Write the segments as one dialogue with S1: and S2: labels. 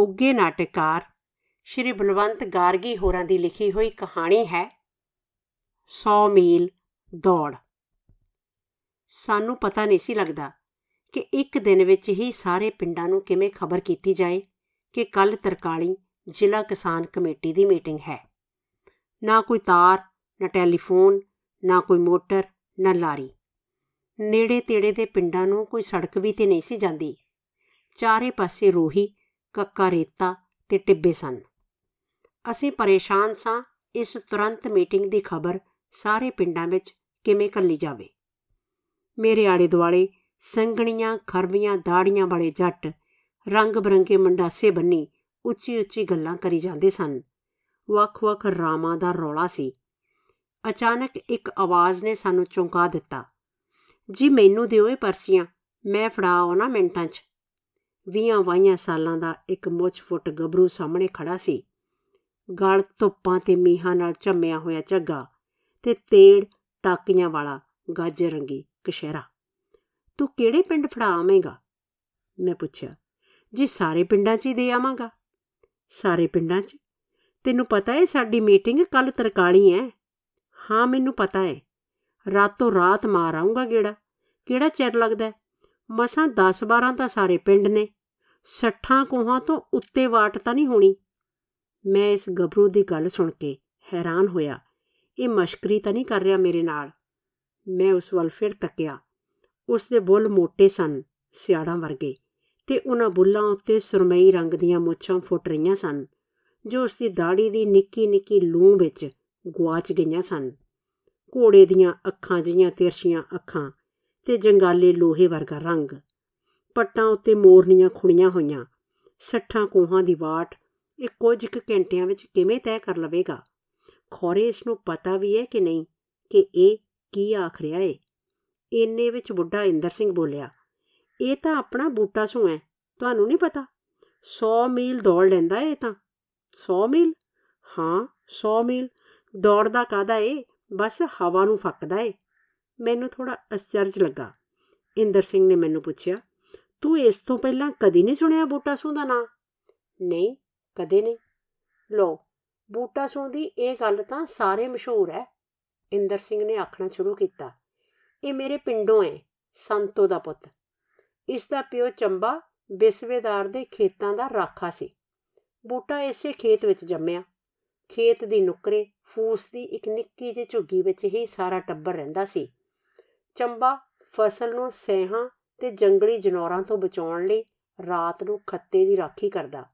S1: ਉੱਗੇ ਨਾਟਕਕਾਰ ਸ਼੍ਰੀ ਬਲਵੰਤ ਗਾਰਗੀ ਹੋਰਾਂ ਦੀ ਲਿਖੀ ਹੋਈ ਕਹਾਣੀ ਹੈ 100 ਮੀਲ ਦੌੜ। ਸਾਨੂੰ ਪਤਾ ਨਹੀਂ ਸੀ ਲੱਗਦਾ ਕਿ ਇੱਕ ਦਿਨ ਵਿੱਚ ਹੀ ਸਾਰੇ ਪਿੰਡਾਂ ਨੂੰ ਕਿਵੇਂ ਖਬਰ ਕੀਤੀ ਜਾਏ ਕਿ ਕੱਲ ਤਰਕਾਲੀ ਜ਼ਿਲ੍ਹਾ ਕਿਸਾਨ ਕਮੇਟੀ ਦੀ ਮੀਟਿੰਗ ਹੈ। ਨਾ ਕੋਈ ਤਾਰ, ਨਾ ਟੈਲੀਫੋਨ, ਨਾ ਕੋਈ ਮੋਟਰ, ਨਾ ਲਾਰੀ। ਨੇੜੇ ਤੇੜੇ ਦੇ ਪਿੰਡਾਂ ਨੂੰ ਕੋਈ ਸੜਕ ਵੀ ਤੇ ਨਹੀਂ ਸੀ ਜਾਂਦੀ। ਚਾਰੇ ਪਾਸੇ ਰੋਹੀ ਕੱਕਾ ਰੇਤਾ ਤੇ ਟਿੱਬੇ ਸਨ। ਅਸੀਂ ਪਰੇਸ਼ਾਨ ਸਾਂ ਇਸ ਤੁਰੰਤ ਮੀਟਿੰਗ ਦੀ ਖਬਰ ਸਾਰੇ ਪਿੰਡਾਂ ਵਿੱਚ ਕਿਵੇਂ ਕੱਲੀ ਜਾਵੇ। ਮੇਰੇ ਆੜੇ ਦੁਆਲੇ ਸੰਗਣੀਆਂ ਖਰਵੀਆਂ ਦਾੜੀਆਂ ਵਾਲੇ ਜੱਟ ਰੰਗ ਬਰੰਗੇ ਮੰਡਾਸੇ ਬੰਨੀ ਉੱਚੀ ਉੱਚੀ ਗੱਲਾਂ ਕਰੀ ਜਾਂਦੇ ਸਨ। ਵੱਖ-ਵੱਖ ਰਾਮਾਂ ਦਾ ਰੌਲਾ ਸੀ। ਅਚਾਨਕ ਇੱਕ ਆਵਾਜ਼ ਨੇ ਸਾਨੂੰ ਚੌਂਕਾ ਦਿੱਤਾ, ਜੀ ਮੈਨੂੰ ਦਿਓ ਇਹ ਪਰਚੀਆਂ, ਮੈਂ ਫੜਾ ਆਉਣਾ ਮਿੰਟਾਂ 'ਚ। ਵੀਆਂ ਵਾਈਆਂ ਸਾਲਾਂ ਦਾ ਇੱਕ ਮੁੱਛ ਫੁੱਟ ਗੱਭਰੂ ਸਾਹਮਣੇ ਖੜਾ ਸੀ। ਗਲ ਧੁੱਪਾਂ ਤੇ ਮੀਹਾਂ ਨਾਲ ਝੰਮਿਆ ਹੋਇਆ ਝੱਗਾ ਤੇ ਤੇੜ ਟਾਕੀਆਂ ਵਾਲਾ ਗਾਜਰ ਰੰਗੀ ਕਸ਼ਹਿਰਾ ਤੂੰ ਕਿਹੜੇ ਪਿੰਡ ਫੜਾ ਆਵੇਂਗਾ? ਮੈਂ ਪੁੱਛਿਆ। ਜੀ ਸਾਰੇ ਪਿੰਡਾਂ 'ਚ ਹੀ ਦੇ ਆਵਾਂਗਾ। ਸਾਰੇ ਪਿੰਡਾਂ 'ਚ? ਤੈਨੂੰ ਪਤਾ ਹੈ ਸਾਡੀ ਮੀਟਿੰਗ ਕੱਲ ਤਰਕਾਲੀ ਹੈ ਹਾਂ, ਮੈਨੂੰ ਪਤਾ ਹੈ ਰਾਤੋਂ ਰਾਤ ਮਾਰ ਆਉਂਗਾ ਗੇੜਾ। ਕਿਹੜਾ ਚਿਰ ਲੱਗਦਾ? ਮਸਾਂ 10 12 ਤਾਂ ਸਾਰੇ ਪਿੰਡ ਨੇ। 60 ਕੋਹਾਂ ਤੋਂ ਉੱਤੇ ਵਾਟ ਤਾਂ ਨਹੀਂ ਹੋਣੀ। ਮੈਂ ਇਸ ਗੱਭਰੂ ਦੀ ਗੱਲ ਸੁਣ ਕੇ ਹੈਰਾਨ ਹੋਇਆ। ਇਹ ਮਸ਼ਕਰੀ ਤਾਂ ਨਹੀਂ ਕਰ ਰਿਹਾ ਮੇਰੇ ਨਾਲ। ਮੈਂ ਉਸ ਵੱਲ ਫਿਰ ਤੱਕਿਆ। ਉਸ ਦੇ ਬੁੱਲ ਮੋٹے ਸਨ ਸਿਆੜਾਂ ਵਰਗੇ ਤੇ ਉਹਨਾਂ ਬੁੱਲਾਂ ਉੱਤੇ ਸੁਰਮਈ ਰੰਗ ਦੀਆਂ ਮੁੱਛਾਂ ਫੁੱਟ ਰਹੀਆਂ ਸਨ, ਜੋ ਉਸ ਦੀ ਦਾੜੀ ਦੀ ਨਿੱਕੀ ਨਿੱਕੀ ਲੂੰ ਵਿੱਚ ਗਵਾਚ ਗਈਆਂ ਸਨ। ਘੋੜੇ ਦੀਆਂ ਅੱਖਾਂ ਜਿਹੀਆਂ ਤਿਰਛੀਆਂ ਅੱਖਾਂ ਤੇ ਜੰਗਾਲੇ ਲੋਹੇ ਵਰਗਾ ਰੰਗ। ਪੱਟਾਂ ਉੱਤੇ ਮੋਰਨੀਆਂ ਖੁਣੀਆਂ ਹੋਈਆਂ। ਸੱਠਾਂ ਕੋਹਾਂ ਦੀ ਬਾਟ ਇਹ ਕੁਝ ਕੁ ਘੰਟਿਆਂ ਵਿੱਚ ਕਿਵੇਂ ਤੈਅ ਕਰ ਲਵੇਗਾ? ਖੋਰੇ, ਇਸ ਨੂੰ ਪਤਾ ਵੀ ਹੈ ਕਿ ਨਹੀਂ? ਕਿ ਇਹ ਕੀ ਆਖ ਰਿਹਾ ਏ? ਇੰਨੇ ਵਿੱਚ ਬੁੱਢਾ ਇੰਦਰ ਸਿੰਘ ਬੋਲਿਆ, ਇਹ ਤਾਂ ਆਪਣਾ ਬੂਟਾ ਸੂ ਹੈ ਤੁਹਾਨੂੰ ਨਹੀਂ ਪਤਾ? 100 ਮੀਲ ਦੌੜ ਲੈਂਦਾ ਏ ਤਾਂ। 100 ਮੀਲ? ਹਾਂ 100 ਮੀਲ। ਦੌੜਦਾ ਕਾਦਾ ਏ? ਬਸ ਹਵਾ ਨੂੰ ਫੱਕਦਾ ਏ। ਮੈਨੂੰ ਥੋੜਾ ਅਸਚਰਜ ਲੱਗਾ। ਇੰਦਰ ਸਿੰਘ ਨੇ ਮੈਨੂੰ ਪੁੱਛਿਆ, ਤੂੰ ਇਸ ਤੋਂ ਪਹਿਲਾਂ ਕਦੀ ਨਹੀਂ ਸੁਣਿਆ ਬੂਟਾ ਸੂ ਦਾ ਨਾਂ? ਨਹੀਂ, ਕਦੇ ਨਹੀਂ। ਲੋ ਬੂਟਾ ਸੂ ਦੀ ਇਹ ਗੱਲ ਤਾਂ ਸਾਰੇ ਮਸ਼ਹੂਰ ਹੈ ਇੰਦਰ ਸਿੰਘ ਨੇ ਆਖਣਾ ਸ਼ੁਰੂ ਕੀਤਾ। ਇਹ ਮੇਰੇ ਪਿੰਡੋਂ ਹੈ ਸੰਤੋ ਦਾ ਪੁੱਤ। ਇਸ ਦਾ ਪਿਓ ਚੰਬਾ ਬਿਸਵੇਦਾਰ ਦੇ ਖੇਤਾਂ ਦਾ ਰਾਖਾ ਸੀ। ਬੂਟਾ ਇਸੇ ਖੇਤ ਵਿੱਚ ਜੰਮਿਆ। ਖੇਤ ਦੀ ਨੁਕਰੇ, ਫੂਸ ਦੀ ਇੱਕ ਨਿੱਕੀ ਜਿਹੀ ਝੁੱਗੀ ਵਿੱਚ ਹੀ ਸਾਰਾ ਟੱਬਰ ਰਹਿੰਦਾ ਸੀ। ਚੰਬਾ, ਫਸਲ ਨੂੰ ਸੇਹਾਂ ਤੇ ਜੰਗਲੀ ਜਨੌਰਾਂ ਤੋਂ ਬਚਾਉਣ ਲਈ ਰਾਤ ਨੂੰ ਖੱਤੇ ਦੀ ਰਾਖੀ ਕਰਦਾ।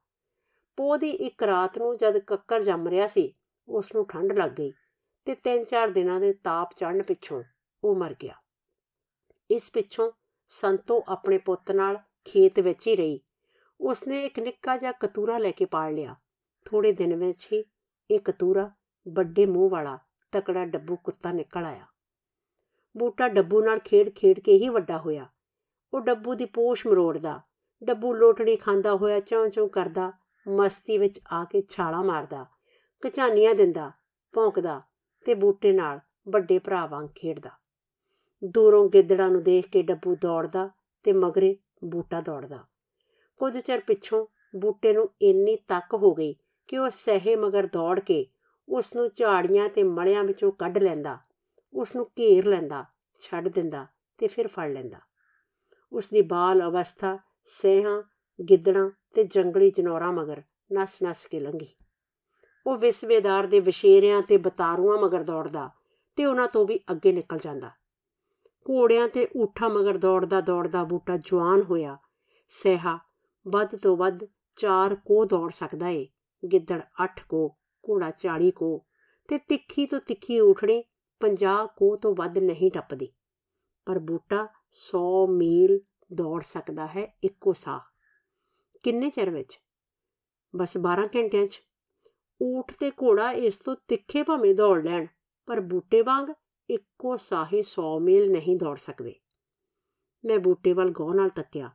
S1: ਪੋ ਦੀ ਇੱਕ ਰਾਤ ਨੂੰ ਜਦ ਕੱਕਰ ਜੰਮ ਰਿਹਾ ਸੀ, ਉਸ ਨੂੰ ਠੰਡ ਲੱਗ ਗਈ ਤੇ ਤਿੰਨ ਚਾਰ ਦਿਨਾਂ ਦੇ ਤਾਪ ਚੜਨ ਪਿੱਛੋਂ ਉਹ ਮਰ ਗਿਆ। ਇਸ ਪਿੱਛੋਂ ਸੰਤੋ ਆਪਣੇ ਪੁੱਤ ਨਾਲ ਖੇਤ ਵਿੱਚ ਹੀ ਰਹੀ। ਉਸਨੇ ਇੱਕ ਨਿੱਕਾ ਜਿਹਾ ਕਤੂਰਾ ਲੈ ਕੇ ਪਾਲ ਲਿਆ। ਥੋੜੇ ਦਿਨ ਵਿੱਚ ਹੀ ਇਹ ਕਤੂਰਾ ਵੱਡੇ ਮੂੰਹ ਵਾਲਾ ਤਕੜਾ ਡੱਬੂ ਕੁੱਤਾ ਨਿਕਲ ਆਇਆ। ਬੂਟਾ ਡੱਬੂ ਨਾਲ ਖੇਡ-ਖੇਡ ਕੇ ਹੀ ਵੱਡਾ ਹੋਇਆ। ਉਹ ਡੱਬੂ ਦੀ ਪੋਸ਼ ਮਰੋੜਦਾ, ਡੱਬੂ ਲੋਟੜੀ ਖਾਂਦਾ ਹੋਇਆ ਚੌਂ-ਚੌਂ ਕਰਦਾ, ਮਸਤੀ ਵਿੱਚ ਆ ਕੇ ਛਾਲਾ ਮਾਰਦਾ ਕਚਾਨੀਆਂ ਦਿੰਦਾ, ਭੌਂਕਦਾ ਤੇ ਬੂਟੇ ਨਾਲ ਵੱਡੇ ਭਰਾ ਵਾਂਗ ਖੇਡਦਾ। ਦੂਰੋਂ ਗਿੱਦੜਾਂ ਨੂੰ ਦੇਖ ਕੇ ਡੱਬੂ ਦੌੜਦਾ ਤੇ ਮਗਰੇ ਬੂਟਾ ਦੌੜਦਾ। ਕੁਝ ਚਿਰ ਪਿੱਛੋਂ ਬੂਟੇ ਨੂੰ ਇੰਨੀ ਤੱਕ ਹੋ ਗਈ ਕਿ ਉਹ ਸਹੇ ਮਗਰ ਦੌੜ ਕੇ ਉਸ ਨੂੰ ਝਾੜੀਆਂ ਤੇ ਮਲਿਆਂ ਵਿੱਚੋਂ ਕੱਢ ਲੈਂਦਾ। ਉਸ ਨੂੰ ਘੇਰ ਲੈਂਦਾ, ਛੱਡ ਦਿੰਦਾ ਤੇ ਫਿਰ ਫੜ ਲੈਂਦਾ। ਉਸ ਦੀ ਬਾਲ ਅਵਸਥਾ ਸਹਿਾਂ ਗਿੱਦੜਾਂ ਤੇ ਜੰਗਲੀ ਜਨੌਰਾਂ ਮਗਰ ਨਸ-ਨਸ ਕੇ ਲੰਘੀ। ਉਹ ਵਿਸਵੇਦਾਰ ਦੇ ਵਿਸ਼ੇਰਿਆਂ ਤੇ ਬਤਾਰੂਆਂ ਮਗਰ ਦੌੜਦਾ ਤੇ ਉਹਨਾਂ ਤੋਂ ਵੀ ਅੱਗੇ ਨਿਕਲ ਜਾਂਦਾ। ਘੋੜਿਆਂ ਤੇ ਊਠਾਂ ਮਗਰ ਦੌੜਦਾ ਦੌੜਦਾ ਬੂਟਾ ਜਵਾਨ ਹੋਇਆ। ਸਹਿਾ ਵੱਧ ਤੋਂ ਵੱਧ 4 ਕੋ ਦੌੜ ਸਕਦਾ ਏ। ਗਿੱਦੜ 8 ਕੋ ਘੋੜਾ 40 ਕੋ ਤੇ ਤਿੱਖੀ ਤੋਂ ਤਿੱਖੀ ਊਠਣੀ 50 ਕੋ ਤੋਂ ਵੱਧ ਨਹੀਂ ਟੱਪਦੀ। ਪਰ ਬੂਟਾ 100 ਮੀਲ ਦੌੜ ਸਕਦਾ ਹੈ ਇੱਕੋ ਸਾਹ। ਕਿੰਨੇ ਚਿਰ ਵਿੱਚ? ਬਸ 12 ਘੰਟਿਆਂ 'ਚ। ਊਠ ਤੇ ਘੋੜਾ ਇਸ ਤੋਂ ਤਿੱਖੇ ਭਾਵੇਂ ਦੌੜ ਲੈਣ, ਪਰ ਬੂਟੇ ਵਾਂਗ ਇੱਕੋ ਸਾਹੇ 100 ਮੀਲ ਨਹੀਂ ਦੌੜ ਸਕਦੇ। ਮੈਂ ਬੂਟੇ ਵੱਲ ਗੌਰ ਨਾਲ ਤੱਕਿਆ।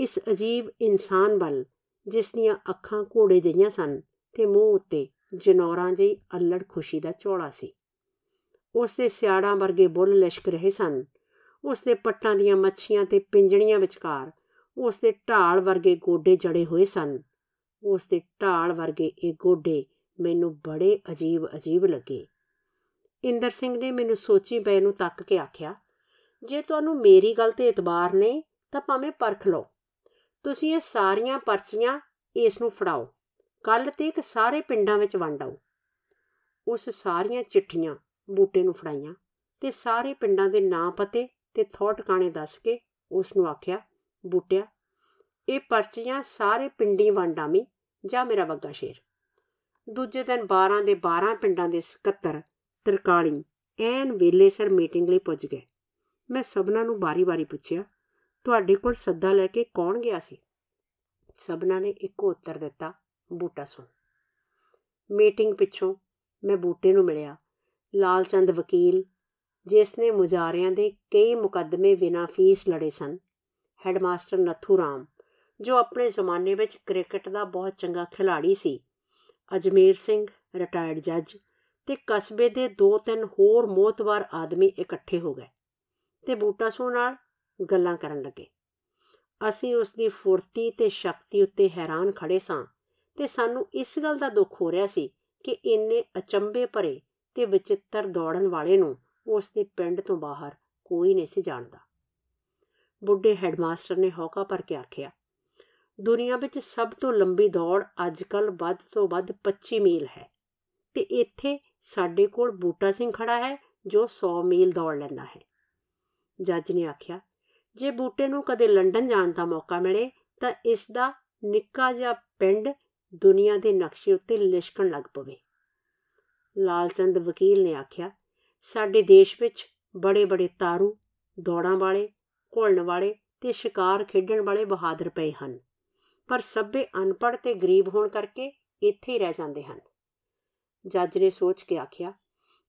S1: ਇਸ ਅਜੀਬ ਇਨਸਾਨ ਵੱਲ, ਜਿਸ ਦੀਆਂ ਅੱਖਾਂ ਘੋੜੇ ਜਿਹੀਆਂ ਸਨ, ਤੇ ਮੂੰਹ ਉੱਤੇ ਜਨੌਰਾਂ ਜਿਹੀ ਅਲੜ ਖੁਸ਼ੀ ਦਾ ਝੋਲਾ ਸੀ। ਉਸ ਦੇ ਸਿਆੜਾਂ ਵਰਗੇ ਬੁੱਲ ਲਿਸ਼ਕ ਰਹੇ ਸਨ। ਉਸ ਦੇ ਪੱਟਾਂ ਦੀਆਂ ਮੱਛੀਆਂ ਤੇ ਪਿੰਜਣੀਆਂ ਵਿਚਕਾਰ ਉਸ ਦੇ ਢਾਲ ਵਰਗੇ ਗੋਡੇ ਜੜੇ ਹੋਏ ਸਨ। ਉਸ ਦੇ ਢਾਲ ਵਰਗੇ ਇਹ ਗੋਡੇ ਮੈਨੂੰ ਬੜੇ ਅਜੀਬ ਅਜੀਬ ਲੱਗੇ। ਇੰਦਰ ਸਿੰਘ ਨੇ ਮੈਨੂੰ ਸੋਚੀ ਪਏ ਨੂੰ ਤੱਕ ਕੇ ਆਖਿਆ, ਜੇ ਤੁਹਾਨੂੰ ਮੇਰੀ ਗੱਲ ਤੇ ਇਤਬਾਰ ਨਹੀਂ ਤਾਂ ਭਾਵੇਂ ਪਰਖ ਲਓ। ਤੁਸੀਂ ਇਹ ਸਾਰੀਆਂ ਪਰਚੀਆਂ ਇਸ ਨੂੰ ਫੜਾਓ। ਕੱਲ ਤੇ ਇੱਕ ਸਾਰੇ ਪਿੰਡਾਂ ਵਿੱਚ ਵੰਡ ਆਓ। ਉਸ ਸਾਰੀਆਂ ਚਿੱਠੀਆਂ ਬੂਟੇ ਨੂੰ ਫੜਾਈਆਂ ਤੇ ਸਾਰੇ ਪਿੰਡਾਂ ਦੇ ਨਾਂ ਪਤੇ ਤੇ ਥੋ ਟਿਕਾਣੇ ਦੱਸ ਕੇ ਉਸ ਨੂੰ ਆਖਿਆ, ਬੂਟਿਆ, ਇਹ ਪਰਚੀਆਂ ਸਾਰੇ ਪਿੰਡੀ ਵੰਡਾਮੀ ਜਾਂ ਮੇਰਾ ਬੱਗਾ ਸ਼ੇਰ। ਦੂਜੇ ਦਿਨ 12 ਦੇ 12 ਪਿੰਡਾਂ ਦੇ ਸਕੱਤਰ ਤਰਕਾਲੀ ਐਨ ਵੇਲੇ ਸਰ ਮੀਟਿੰਗ ਲਈ ਪੁੱਜ ਗਏ। ਮੈਂ ਸਭਨਾਂ ਨੂੰ ਬਾਰੀ-ਬਾਰੀ ਪੁੱਛਿਆ, ਤੁਹਾਡੇ ਕੋਲ ਸੱਦਾ ਲੈ ਕੇ ਕੌਣ ਗਿਆ ਸੀ? ਸਭਨਾਂ ਨੇ ਇੱਕੋ ਉੱਤਰ ਦਿੱਤਾ, ਬੂਟਾ ਸੋ ਮੀਟਿੰਗ ਪਿੱਛੋਂ ਮੈਂ ਬੂਟੇ ਨੂੰ ਮਿਲਿਆ ਲਾਲ ਚੰਦ ਵਕੀਲ, ਜਿਸ ਨੇ ਮੁਜਾਰਿਆਂ ਦੇ ਕਈ ਮੁਕੱਦਮੇ ਬਿਨਾਂ ਫੀਸ ਲੜੇ ਸਨ। ਹੈਡਮਾਸਟਰ ਨਥੂ ਰਾਮ, ਜੋ ਆਪਣੇ ਜ਼ਮਾਨੇ ਵਿੱਚ ਕ੍ਰਿਕਟ ਦਾ ਬਹੁਤ ਚੰਗਾ ਖਿਡਾਰੀ ਸੀ। ਅਜਮੇਰ ਸਿੰਘ ਰਿਟਾਇਰਡ ਜੱਜ ਤੇ ਕਸਬੇ ਦੇ ਦੋ ਤਿੰਨ ਹੋਰ ਮੋਤਵਾਰ ਆਦਮੀ ਇਕੱਠੇ ਹੋ ਗਏ ਤੇ ਬੂਟਾ ਸੋ ਨਾਲ ਗੱਲਾਂ ਕਰਨ ਲੱਗੇ। ਅਸੀਂ ਉਸ ਦੀ ਫੁਰਤੀ ਤੇ ਸ਼ਕਤੀ ਉੱਤੇ ਹੈਰਾਨ ਖੜੇ ਸਾਂ ਤੇ ਸਾਨੂੰ ਇਸ ਗੱਲ ਦਾ ਦੁੱਖ ਹੋ ਰਿਹਾ ਸੀ ਕਿ ਇੰਨੇ ਅਚੰਬੇ ਭਰੇ ਤੇ ਵਿਚਿੱਤਰ ਦੌੜਨ ਵਾਲੇ ਨੂੰ ਉਸ ਦੇ ਪਿੰਡ ਤੋਂ ਬਾਹਰ ਕੋਈ ਨਹੀਂ ਸੀ ਜਾਣਦਾ। ਬੁੱਢੇ ਹੈਡਮਾਸਟਰ ਨੇ ਹੌਕਾ ਭਰ ਕੇ ਆਖਿਆ, ਦੁਨੀਆ ਵਿੱਚ ਸਭ ਤੋਂ ਲੰਬੀ ਦੌੜ ਅੱਜਕੱਲ ਵੱਧ ਤੋਂ ਵੱਧ 25 ਮੀਲ ਹੈ ਤੇ ਇੱਥੇ ਸਾਡੇ ਕੋਲ ਬੂਟਾ ਸਿੰਘ ਖੜਾ ਹੈ ਜੋ 100 ਮੀਲ ਦੌੜ ਲੈਂਦਾ ਹੈ। ਜੱਜ ਨੇ ਆਖਿਆ, ਜੇ ਬੂਟੇ ਨੂੰ ਕਦੇ ਲੰਡਨ ਜਾਣ ਦਾ ਮੌਕਾ ਮਿਲੇ ਤਾਂ ਇਸ ਦਾ ਨਿੱਕਾ ਜਿਹਾ ਪਿੰਡ ਦੁਨੀਆ ਦੇ ਨਕਸ਼ੇ ਉੱਤੇ ਲਿਸ਼ਕਣ ਲੱਗ ਪਵੇ। ਲਾਲਚੰਦ ਵਕੀਲ ਨੇ ਆਖਿਆ, ਸਾਡੇ ਦੇਸ਼ ਵਿੱਚ ਬੜੇ ਬੜੇ ਤਾਰੂ, ਦੌੜਾਂ ਵਾਲੇ, ਘੁਲਣ ਵਾਲੇ ਤੇ ਸ਼ਿਕਾਰ ਖੇਡਣ ਵਾਲੇ ਬਹਾਦਰ ਪਏ ਹਨ, ਪਰ ਸਭੇ ਅਨਪੜ੍ਹ ਤੇ ਗਰੀਬ ਹੋਣ ਕਰਕੇ ਇੱਥੇ ਹੀ ਰਹਿ ਜਾਂਦੇ ਹਨ। ਜੱਜ ਨੇ ਸੋਚ ਕੇ ਆਖਿਆ,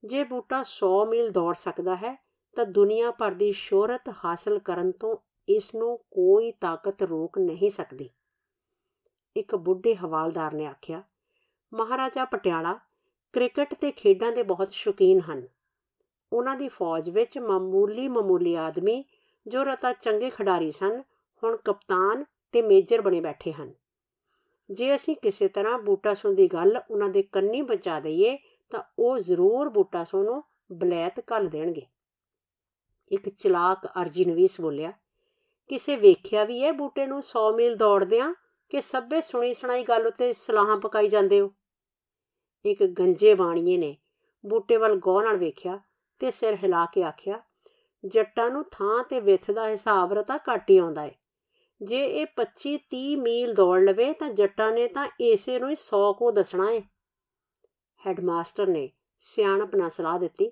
S1: ਜੇ ਬੂਟਾ 100 ਮੀਲ ਦੌੜ ਸਕਦਾ ਹੈ, ਤਾਂ ਦੁਨੀਆ ਭਰ ਦੀ ਸ਼ੋਹਰਤ ਹਾਸਲ ਕਰਨ ਤੋਂ ਇਸ ਨੂੰ ਕੋਈ ਤਾਕਤ ਰੋਕ ਨਹੀਂ ਸਕਦੀ। ਇੱਕ ਬੁੱਢੇ ਹਵਾਲਦਾਰ ਨੇ ਆਖਿਆ, ਮਹਾਰਾਜਾ ਪਟਿਆਲਾ ਕ੍ਰਿਕਟ ਤੇ ਖੇਡਾਂ ਦੇ ਬਹੁਤ ਸ਼ੌਕੀਨ ਹਨ। ਉਹਨਾਂ ਦੀ ਫੌਜ ਵਿੱਚ ਮਾਮੂਲੀ ਮਾਮੂਲੀ ਆਦਮੀ ਜੋ ਰਤਾ ਚੰਗੇ ਖਿਡਾਰੀ ਸਨ, ਹੁਣ ਕਪਤਾਨ ਤੇ ਮੇਜਰ ਬਣੇ ਬੈਠੇ ਹਨ। ਜੇ ਅਸੀਂ ਕਿਸੇ ਤਰ੍ਹਾਂ ਬੂਟਾ ਸੋ ਦੀ ਗੱਲ ਉਹਨਾਂ ਦੇ ਕੰਨੀ ਪਹੁੰਚਾ ਦਈਏ, ਤਾਂ ਉਹ ਜ਼ਰੂਰ ਬੂਟਾ ਸੋ ਨੂੰ ਬਲੈਤ ਕੱਲ ਦੇਣਗੇ। ਇੱਕ ਚਲਾਕ ਅਰਜੀ ਨਵੀਸ ਬੋਲਿਆ, ਕਿਸੇ ਵੇਖਿਆ ਵੀ ਹੈ ਬੂਟੇ ਨੂੰ 100 ਮੀਲ ਦੌੜਦਿਆਂ ਕਿ ਸਭੇ ਸੁਣੀ ਸੁਣਾਈ ਗੱਲ ਉਤੇ ਸਲਾਹਾਂ ਪਕਾਈ ਜਾਂਦੇ ਹੋ? ਇੱਕ ਗੰਜੇ ਬਾਣੀਏ ਨੇ। ਬੂਟੇ ਵੱਲ ਗੌਰ ਨਾਲ ਵੇਖਿਆ ਤੇ ਸਿਰ ਹਿਲਾ ਕੇ ਆਖਿਆ, ਜੱਟਾਂ ਨੂੰ ਥਾਂ ਤੇ ਵਿਥ ਦਾ ਹਿਸਾਬ ਰਤਾ ਘੱਟ ਹੀ ਆਉਂਦਾ ਏ। ਜੇ ਇਹ 25 30 ਮੀਲ ਦੌੜ ਲਵੇ ਤਾਂ ਜੱਟਾਂ ਨੇ ਤਾਂ ਏਸੇ ਨੂੰ ਹੀ 100 ਕੋ ਦੱਸਣਾ ਏ। ਹੈਡਮਾਸਟਰ ਨੇ ਸਿਆਣਪ ਨਾਲ ਸਲਾਹ ਦਿੱਤੀ,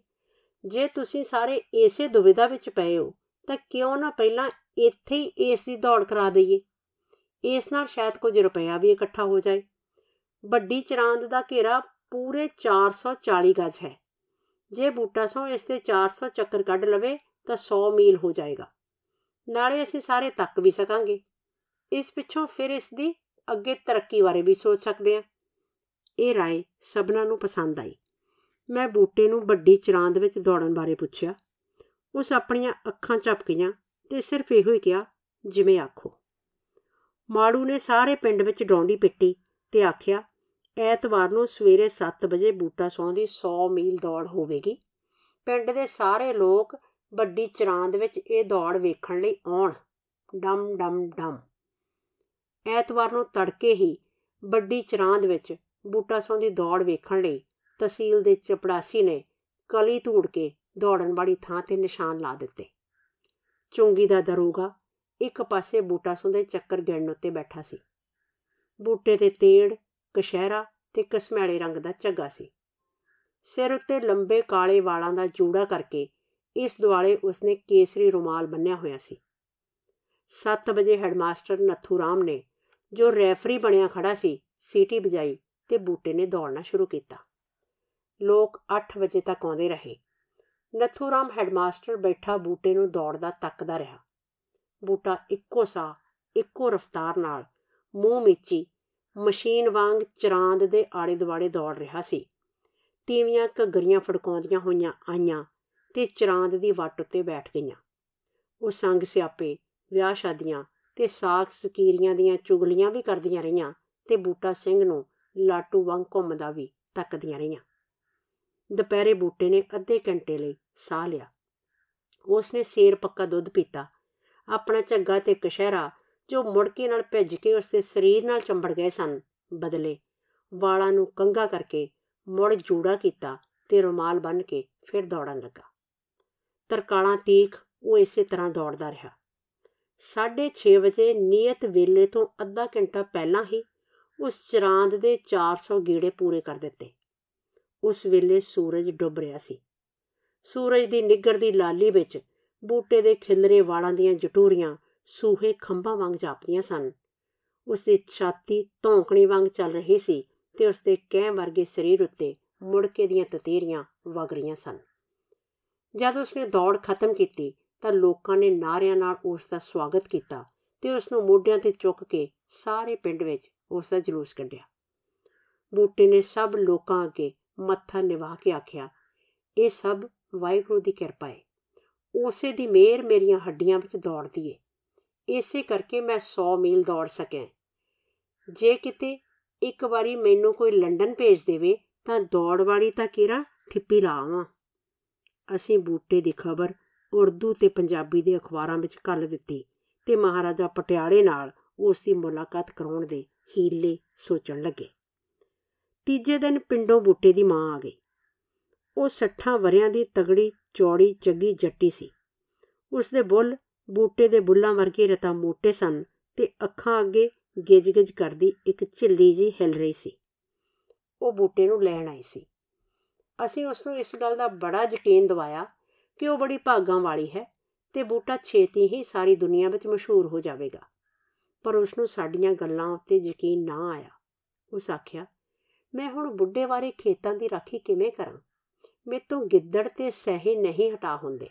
S1: ਜੇ ਤੁਸੀਂ ਸਾਰੇ ਏਸੇ ਦੁਵਿਧਾ ਵਿੱਚ ਪਏ ਹੋ, ਤਾਂ ਕਿਉਂ ਨਾ ਪਹਿਲਾਂ ਇੱਥੇ ਹੀ ਇਸ ਦੀ ਦੌੜ ਕਰਾ ਦਈਏ? ਇਸ ਨਾਲ ਸ਼ਾਇਦ ਕੁਝ ਰੁਪਇਆ ਵੀ ਇਕੱਠਾ ਹੋ ਜਾਏ। ਵੱਡੀ ਚਰਾਂਦ ਦਾ ਘੇਰਾ ਪੂਰੇ 440 ਗਜ ਹੈ ਜੇ ਬੂਟਾ ਸੋ ਇਸ ਤੇ 400 ਚੱਕਰ ਕੱਢ ਲਵੇ ਤਾਂ 100 ਮੀਲ ਹੋ ਜਾਏਗਾ ਨਾਲੇ ਅਸੀਂ ਸਾਰੇ ਤੱਕ ਵੀ ਸਕਾਂਗੇ ਇਸ ਪਿੱਛੋਂ ਫਿਰ ਇਸ ਦੀ ਅੱਗੇ ਤਰੱਕੀ ਬਾਰੇ ਵੀ ਸੋਚ ਸਕਦੇ ਹਾਂ ਇਹ رائے ਸਭਨਾਂ ਨੂੰ ਪਸੰਦ ਆਈ ਮੈਂ ਬੂਟੇ ਨੂੰ ਵੱਡੀ ਚਰਾਂਦ ਵਿੱਚ ਦੌੜਨ ਬਾਰੇ ਪੁੱਛਿਆ ਉਸ ਆਪਣੀਆਂ ਅੱਖਾਂ ਝਪਕੀਆਂ ਤੇ ਸਿਰਫ ਇਹੋ ਹੀ ਕਿਹਾ ਜਿਵੇਂ ਆਖੋ ਮਾੜੂ ਨੇ ਸਾਰੇ ਪਿੰਡ ਵਿੱਚ ਡੌਂਡੀ ਪਿੱਟੀ ਤੇ ਆਖਿਆ ਐਤਵਾਰ ਨੂੰ ਸਵੇਰੇ 7 ਵਜੇ ਬੂਟਾ ਸੌਂ ਦੀ 100 ਮੀਲ ਦੌੜ ਹੋਵੇਗੀ। ਪਿੰਡ ਦੇ ਸਾਰੇ ਲੋਕ ਵੱਡੀ ਚਰਾਂਦ ਵਿੱਚ ਇਹ ਦੌੜ ਵੇਖਣ ਲਈ ਆਉਣ। ਡਮ ਡਮ ਡਮ। ਐਤਵਾਰ ਨੂੰ ਤੜਕੇ ਹੀ ਵੱਡੀ ਚਰਾਂਦ ਵਿੱਚ ਬੂਟਾ ਸੌਂ ਦੀ ਦੌੜ ਵੇਖਣ ਲਈ ਤਹਿਸੀਲ ਦੇ ਚਪੜਾਸੀ ਨੇ ਕਲੀ ਧੂੜ ਕੇ ਦੌੜਨ ਵਾਲੀ ਥਾਂ ਤੇ ਨਿਸ਼ਾਨ ਲਾ ਦਿੱਤੇ। ਚੁੰਗੀ ਦਾ ਦਰੂਗਾ ਇੱਕ ਪਾਸੇ ਬੂਟਾ ਸੌਂ ਦੇ ਚੱਕਰ ਗਿਣਨ ਉੱਤੇ ਬੈਠਾ ਸੀ। ਬੂਟੇ ਤੇ ਤੇੜ ਕਸ਼ਹਿਰਾ ਤੇ ਕਸਮੈਲੇ ਰੰਗ ਦਾ ਝੱਗਾ ਸੀ। ਸਿਰ ਉੱਤੇ ਲੰਬੇ ਕਾਲੇ ਵਾਲਾਂ ਦਾ ਜੂੜਾ ਕਰਕੇ ਇਸ ਦੁਆਲੇ ਉਸਨੇ ਕੇਸਰੀ ਰੁਮਾਲ ਬੰਨਿਆ ਹੋਇਆ ਸੀ। 7 ਵਜੇ ਹੈਡਮਾਸਟਰ ਨਥੂ ਰਾਮ ਨੇ ਜੋ ਰੈਫਰੀ ਬਣਿਆ ਖੜਾ ਸੀ, ਸੀਟੀ ਵਜਾਈ ਤੇ ਬੂਟੇ ਨੇ ਦੌੜਨਾ ਸ਼ੁਰੂ ਕੀਤਾ। ਲੋਕ 8 ਵਜੇ ਤੱਕ ਆਉਂਦੇ ਰਹੇ। ਨਥੂ ਰਾਮ ਹੈਡਮਾਸਟਰ ਬੈਠਾ ਬੂਟੇ ਨੂੰ ਦੌੜਦਾ ਤੱਕਦਾ ਰਿਹਾ। ਬੂਟਾ ਇੱਕੋ ਸਾਹ, ਇੱਕੋ ਰਫ਼ਤਾਰ ਨਾਲ ਮੂੰਹ ਮਿੱਚੀ ਮਸ਼ੀਨ ਵਾਂਗ ਚਰਾਂਦ ਦੇ ਆੜੇ ਦੁਆੜੇ ਦੌੜ ਰਿਹਾ ਸੀ। ਤੀਵੀਆਂ ਘੱਗਰੀਆਂ ਫੜਕਾਉਂਦੀਆਂ ਹੋਈਆਂ ਆਈਆਂ ਤੇ ਚਰਾਂਦ ਦੀ ਵੱਟ ਉੱਤੇ ਬੈਠ ਗਈਆਂ। ਉਹ ਸੰਗ ਸਿਆਪੇ, ਵਿਆਹ ਸ਼ਾਦੀਆਂ ਤੇ ਸਾਖ ਸਕੀਰੀਆਂ ਦੀਆਂ ਚੁਗਲੀਆਂ ਵੀ ਕਰਦੀਆਂ ਰਹੀਆਂ ਤੇ ਬੂਟਾ ਸਿੰਘ ਨੂੰ ਲਾਟੂ ਵਾਂਗ ਘੁੰਮਦਾ ਵੀ ਤੱਕਦੀਆਂ ਰਹੀਆਂ। ਦੁਪਹਿਰੇ ਬੂਟੇ ਨੇ ਅੱਧੇ ਘੰਟੇ ਲਈ ਸਾਹ ਲਿਆ। ਉਸਨੇ ਸੇਰ ਪੱਕਾ ਦੁੱਧ ਪੀਤਾ। ਆਪਣਾ ਝੱਗਾ ਤੇ ਕਸ਼ਹਿਰਾ ਜੋ ਮੁੜਕੇ ਨਾਲ ਭਿੱਜ ਕੇ ਉਸਦੇ ਸਰੀਰ ਨਾਲ ਚੰਬੜ ਗਏ ਸਨ, ਬਦਲੇ। ਵਾਲਾਂ ਨੂੰ ਕੰਗਾ ਕਰਕੇ ਮੁੜ ਜੂੜਾ ਕੀਤਾ ਤੇ ਰੁਮਾਲ ਬੰਨ ਕੇ ਫਿਰ ਦੌੜਨ ਲੱਗਾ। ਤਰਕਾਲਾਂ ਤੀਖ ਉਹ ਇਸੇ ਤਰ੍ਹਾਂ ਦੌੜਦਾ ਰਿਹਾ। 6:30 ਵਜੇ ਨਿਯਤ ਵੇਲੇ ਤੋਂ ਅੱਧਾ ਘੰਟਾ ਪਹਿਲਾਂ ਹੀ ਉਸ ਚਰਾਂਦ ਦੇ 400 ਗੀੜੇ ਪੂਰੇ ਕਰ ਦਿੱਤੇ। ਉਸ ਵੇਲੇ ਸੂਰਜ ਡੁੱਬ ਰਿਹਾ ਸੀ। ਸੂਰਜ ਦੀ ਨਿੱਗਰਦੀ ਲਾਲੀ ਵਿੱਚ ਬੂਟੇ ਦੇ ਖਿਲਰੇ ਵਾਲਾਂ ਦੀਆਂ ਜਟੂਰੀਆਂ ਸੂਹੇ ਖੰਭਾਂ ਵਾਂਗ ਜਾਪਦੀਆਂ ਸਨ। ਉਸ ਦੀ ਛਾਤੀ ਧੌਂਕਣੀ ਵਾਂਗ ਚੱਲ ਰਹੀ ਸੀ ਤੇ ਉਸ ਦੇ ਕਹਿ ਵਰਗੇ ਸਰੀਰ ਉੱਤੇ ਮੁੜਕੇ ਦੀਆਂ ਤਤੀਰੀਆਂ ਵਗ ਰਹੀਆਂ ਸਨ। ਜਦ ਉਸਨੇ ਦੌੜ ਖਤਮ ਕੀਤੀ ਤਾਂ ਲੋਕਾਂ ਨੇ ਨਾਰਿਆਂ ਨਾਲ ਉਸ ਦਾ ਸਵਾਗਤ ਕੀਤਾ ਤੇ ਉਸ ਨੂੰ ਮੋਢਿਆਂ ਤੇ ਚੁੱਕ ਕੇ ਸਾਰੇ ਪਿੰਡ ਵਿੱਚ ਉਸ ਦਾ ਜਲੂਸ ਕੱਢਿਆ। ਬੂਟੇ ਨੇ ਸਭ ਲੋਕਾਂ ਅੱਗੇ ਮੱਥਾ ਨਿਵਾ ਕੇ ਆਖਿਆ, ਇਹ ਸਭ ਵਾਹਿਗੁਰੂ ਦੀ ਕਿਰਪਾ ਹੈ ਉਸੇ ਦੀ ਮਿਹਰ ਮੇਰੀਆਂ ਹੱਡੀਆਂ ਵਿੱਚ ਦੌੜਦੀ ਏ। ਇਸੇ ਕਰਕੇ ਮੈਂ 100 ਮੀਲ ਦੌੜ ਸਕਿਆ। ਜੇ ਕਿਤੇ ਇੱਕ ਵਾਰੀ ਮੈਨੂੰ ਕੋਈ ਲੰਡਨ ਭੇਜ ਦੇਵੇ, ਤਾਂ ਦੌੜ ਵਾਲੀ ਤਾਂ ਕਿਰਾ ਠਿੱਪੀ ਲਾਵਾਂ। ਅਸੀਂ ਬੂਟੇ ਦੀ ਖਬਰ ਉਰਦੂ ਤੇ ਪੰਜਾਬੀ ਦੇ ਅਖਬਾਰਾਂ ਵਿੱਚ ਕੱਲ ਦਿੱਤੀ ਤੇ ਮਹਾਰਾਜਾ ਪਟਿਆਲੇ ਨਾਲ ਉਸ ਦੀ ਮੁਲਾਕਾਤ ਕਰਾਉਣ ਦੇ ਹੀਲੇ ਸੋਚਣ ਲੱਗੇ। ਤੀਜੇ ਦਿਨ ਪਿੰਡੋਂ ਬੂਟੇ ਦੀ ਮਾਂ ਆ ਗਈ। ਉਹ 60 ਵਰਿਆਂ ਦੀ ਤਗੜੀ ਚੌੜੀ ਚੱਗੀ ਜੱਟੀ ਸੀ। ਉਸ ਦੇ ਬੁੱਲ ਬੂਟੇ ਦੇ ਬੁੱਲਾਂ ਵਰਗੇ ਰਤਾ ਮੋਟੇ ਸਨ ਤੇ ਅੱਖਾਂ ਅੱਗੇ ਗਿਜ-ਗਿਜ ਕਰਦੀ ਇੱਕ ਝਿੱਲੀ ਜੀ ਹਿਲ ਰਹੀ ਸੀ। ਉਹ ਬੂਟੇ ਨੂੰ ਲੈਣ ਆਈ ਸੀ। ਅਸੀਂ ਉਸ ਨੂੰ ਇਸ ਗੱਲ ਦਾ ਬੜਾ ਯਕੀਨ ਦਿਵਾਇਆ ਕਿ ਉਹ ਬੜੀ ਭਾਗਾਂ ਵਾਲੀ ਹੈ ਤੇ ਬੂਟਾ ਛੇਤੀ ਹੀ ਸਾਰੀ ਦੁਨੀਆ ਵਿੱਚ ਮਸ਼ਹੂਰ ਹੋ ਜਾਵੇਗਾ। ਪਰ ਉਸ ਨੂੰ ਸਾਡੀਆਂ ਗੱਲਾਂ ਉੱਤੇ ਯਕੀਨ ਨਾ ਆਇਆ। ਉਸ ਆਖਿਆ, ਮੈਂ ਹੁਣ ਬੁੱਢੇ ਵਾਰੇ ਖੇਤਾਂ ਦੀ ਰਾਖੀ ਕਿਵੇਂ ਕਰਾਂ? ਮੇਤੋਂ ਗਿੱਦੜ ਤੇ ਸਹੇ ਨਹੀਂ ਹਟਾ ਹੁੰਦੇ।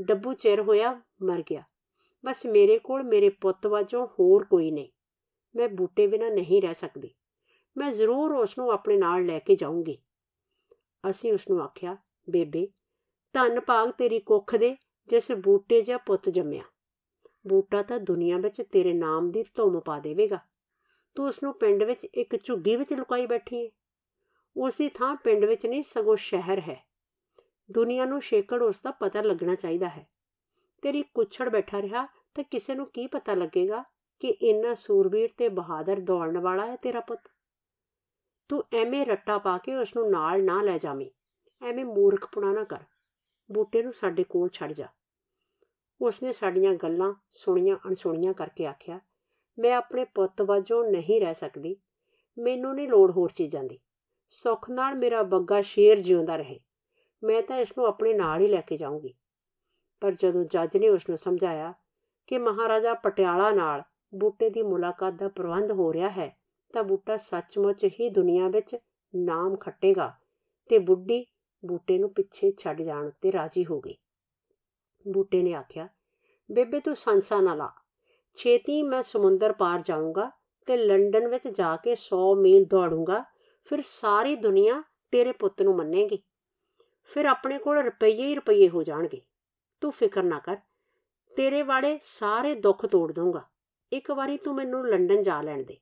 S1: ਡੱਬੂ ਚਿਰ ਹੋਇਆ ਮਰ ਗਿਆ। ਬਸ ਮੇਰੇ ਕੋਲ ਮੇਰੇ ਪੁੱਤ ਵਜੋਂ ਹੋਰ ਕੋਈ ਨਹੀਂ। ਮੈਂ ਬੂਟੇ ਬਿਨਾ ਨਹੀਂ ਰਹਿ ਸਕਦੀ। ਮੈਂ ਜ਼ਰੂਰ ਉਸ ਨੂੰ ਆਪਣੇ ਨਾਲ ਲੈ ਕੇ ਜਾਊਂਗੀ। ਅਸੀਂ ਉਸ ਨੂੰ ਆਖਿਆ, ਬੇਬੇ, ਧੰਨ ਭਾਗ ਤੇਰੀ ਕੁੱਖ ਦੇ ਜਿਸ ਬੂਟੇ ਜਾਂ ਪੁੱਤ ਜੰਮਿਆ। ਬੂਟਾ ਤਾਂ ਦੁਨੀਆ ਵਿੱਚ ਤੇਰੇ ਨਾਮ ਦੀ ਧੁੰਮ ਪਾ ਦੇਵੇਗਾ। ਤੂੰ ਉਸ ਨੂੰ ਪਿੰਡ ਵਿੱਚ ਇੱਕ ਝੁੱਗੀ ਵਿੱਚ ਲੁਕਾਈ ਬੈਠੀ ਹੈ ਉਸ ਦੀ ਥਾਂ ਪਿੰਡ ਵਿੱਚ ਨਹੀਂ, ਸਗੋਂ ਸ਼ਹਿਰ ਹੈ। ਦੁਨੀਆ ਨੂੰ ਛੇਕੜ ਉਸ ਦਾ ਪਤਾ ਲੱਗਣਾ ਚਾਹੀਦਾ ਹੈ। ਤੇਰੀ ਕੁੱਛੜ ਬੈਠਾ ਰਿਹਾ ਤਾਂ ਕਿਸੇ ਨੂੰ ਕੀ ਪਤਾ ਲੱਗੇਗਾ ਕਿ ਇੰਨਾ ਸੂਰਬੀਰ ਤੇ ਬਹਾਦਰ ਦੌੜਨ ਵਾਲਾ ਹੈ ਤੇਰਾ ਪੁੱਤ? ਤੂੰ ਐਵੇਂ ਰੱਟਾ ਪਾ ਕੇ ਉਸ ਨੂੰ ਨਾਲ ਨਾ ਲੈ ਜਾਵੇਂ। ਐਵੇਂ ਮੂਰਖਪੁਣਾ ਨਾ ਕਰ। ਬੂਟੇ ਨੂੰ ਸਾਡੇ ਕੋਲ ਛੱਡ ਜਾ। ਉਸਨੇ ਸਾਡੀਆਂ ਗੱਲਾਂ ਸੁਣੀਆਂ ਅਣਸੁਣੀਆਂ ਕਰਕੇ ਆਖਿਆ, ਮੈਂ ਆਪਣੇ ਪੁੱਤ ਵਜੋਂ ਨਹੀਂ ਰਹਿ ਸਕਦੀ। ਮੈਨੂੰ ਨਹੀਂ ਲੋੜ ਹੋਰ ਚੀਜ਼ਾਂ ਦੀ। ਸੁੱਖ ਨਾਲ ਮੇਰਾ ਬੱਗਾ ਸ਼ੇਰ ਜਿਉਂਦਾ ਰਹੇ। ਮੈਂ ਤਾਂ ਇਸ ਨੂੰ ਆਪਣੇ ਨਾਲ ਹੀ ਲੈ ਕੇ ਜਾਊਂਗੀ। ਪਰ ਜਦੋਂ ਜੱਜ ਨੇ ਉਸ ਨੂੰ ਸਮਝਾਇਆ ਕਿ ਮਹਾਰਾਜਾ ਪਟਿਆਲਾ ਨਾਲ ਬੂਟੇ ਦੀ ਮੁਲਾਕਾਤ ਦਾ ਪ੍ਰਬੰਧ ਹੋ ਰਿਹਾ ਹੈ, ਤਾਂ ਬੂਟਾ ਸੱਚਮੁੱਚ ਹੀ ਦੁਨੀਆ ਵਿੱਚ ਨਾਮ ਖੱਟੇਗਾ ਤੇ ਬੁੱਢੀ ਬੂਟੇ ਨੂੰ ਪਿੱਛੇ ਛੱਡ ਜਾਣ ਤੇ ਰਾਜੀ ਹੋ ਗਈ। ਬੂਟੇ ਨੇ ਆਖਿਆ, ਬੇਬੇ, ਤੂੰ ਸੰਸਾ ਨਾ ਲਾ। ਛੇਤੀ ਮੈਂ ਸਮੁੰਦਰ ਪਾਰ ਜਾਊਂਗਾ ਤੇ ਲੰਡਨ ਵਿੱਚ ਜਾ ਕੇ 100 ਮੀਲ ਦੌੜੂੰਗਾ, ਫਿਰ ਸਾਰੀ ਦੁਨੀਆ ਤੇਰੇ ਪੁੱਤ ਨੂੰ ਮੰਨੇਗੀ। ਫਿਰ ਆਪਣੇ ਕੋਲ ਰੁਪਈਏ ਹੀ ਰੁਪਈਏ ਹੋ ਜਾਣਗੇ। ਤੂੰ ਫਿਕਰ ਨਾ ਕਰ, ਤੇਰੇ ਵਾਲੇ ਸਾਰੇ ਦੁੱਖ ਤੋੜ ਦਊਂਗਾ। ਇੱਕ ਵਾਰੀ ਤੂੰ ਮੈਨੂੰ ਲੰਡਨ ਜਾ ਲੈਣ ਦੇ।